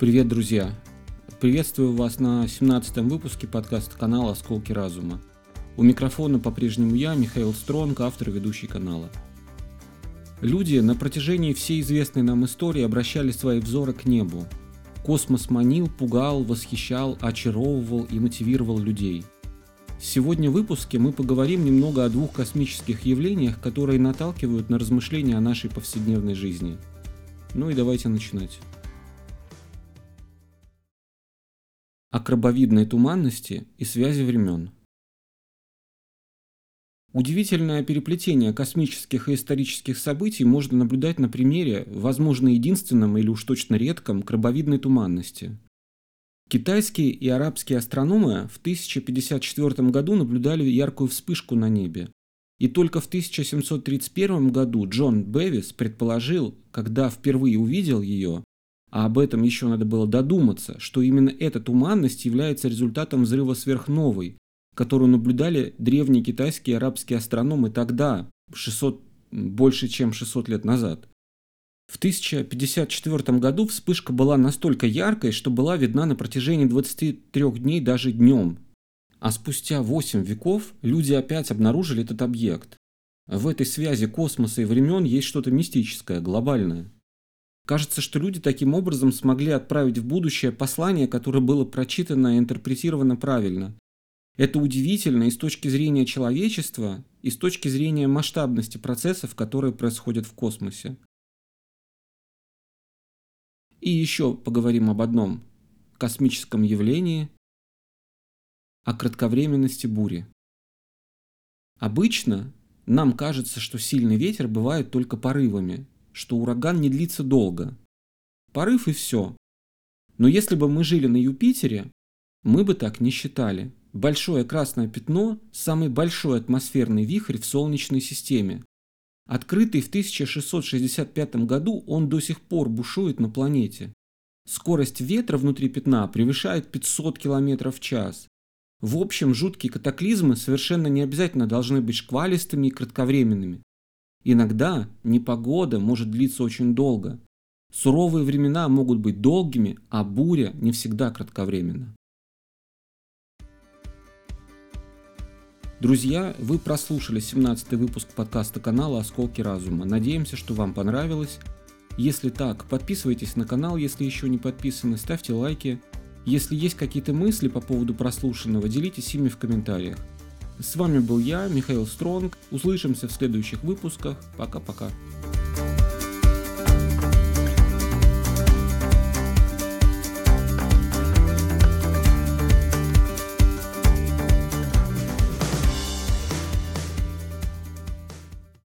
Привет, друзья! Приветствую вас на 17-м выпуске подкаста канала «Осколки разума». У микрофона по-прежнему я, Михаил Стронг, автор и ведущий канала. Люди на протяжении всей известной нам истории обращали свои взоры к небу. Космос манил, пугал, восхищал, очаровывал и мотивировал людей. Сегодня в выпуске мы поговорим немного о двух космических явлениях, которые наталкивают на размышления о нашей повседневной жизни. Ну и давайте начинать. О туманности и связи времен. Удивительное переплетение космических и исторических событий можно наблюдать на примере, возможно, единственном или уж точно редком, крабовидной туманности. Китайские и арабские астрономы в 1054 году наблюдали яркую вспышку на небе. И только в 1731 году Джон Бевис предположил, когда впервые увидел ее, а об этом еще надо было додуматься, что именно эта туманность является результатом взрыва сверхновой, которую наблюдали древние китайские и арабские астрономы тогда, 600, больше чем 600 лет назад. В 1054 году вспышка была настолько яркой, что была видна на протяжении 23 дней даже днем. А спустя 8 веков люди опять обнаружили этот объект. В этой связи космоса и времен есть что-то мистическое, глобальное. Кажется, что люди таким образом смогли отправить в будущее послание, которое было прочитано и интерпретировано правильно. Это удивительно и с точки зрения человечества, и с точки зрения масштабности процессов, которые происходят в космосе. И еще поговорим об одном космическом явлении, о кратковременности бури. Обычно нам кажется, что сильный ветер бывает только порывами, что ураган не длится долго. Порыв и все. Но если бы мы жили на Юпитере, мы бы так не считали. Большое красное пятно – самый большой атмосферный вихрь в Солнечной системе. Открытый в 1665 году, он до сих пор бушует на планете. Скорость ветра внутри пятна превышает 500 км в час. В общем, жуткие катаклизмы совершенно не обязательно должны быть шквалистыми и кратковременными. Иногда непогода может длиться очень долго. Суровые времена могут быть долгими, а буря не всегда кратковременна. Друзья, вы прослушали 17 выпуск подкаста канала «Осколки разума». Надеемся, что вам понравилось. Если так, подписывайтесь на канал, если еще не подписаны, ставьте лайки. Если есть какие-то мысли по поводу прослушанного, делитесь ими в комментариях. С вами был я, Михаил Стронг. Услышимся в следующих выпусках. Пока-пока.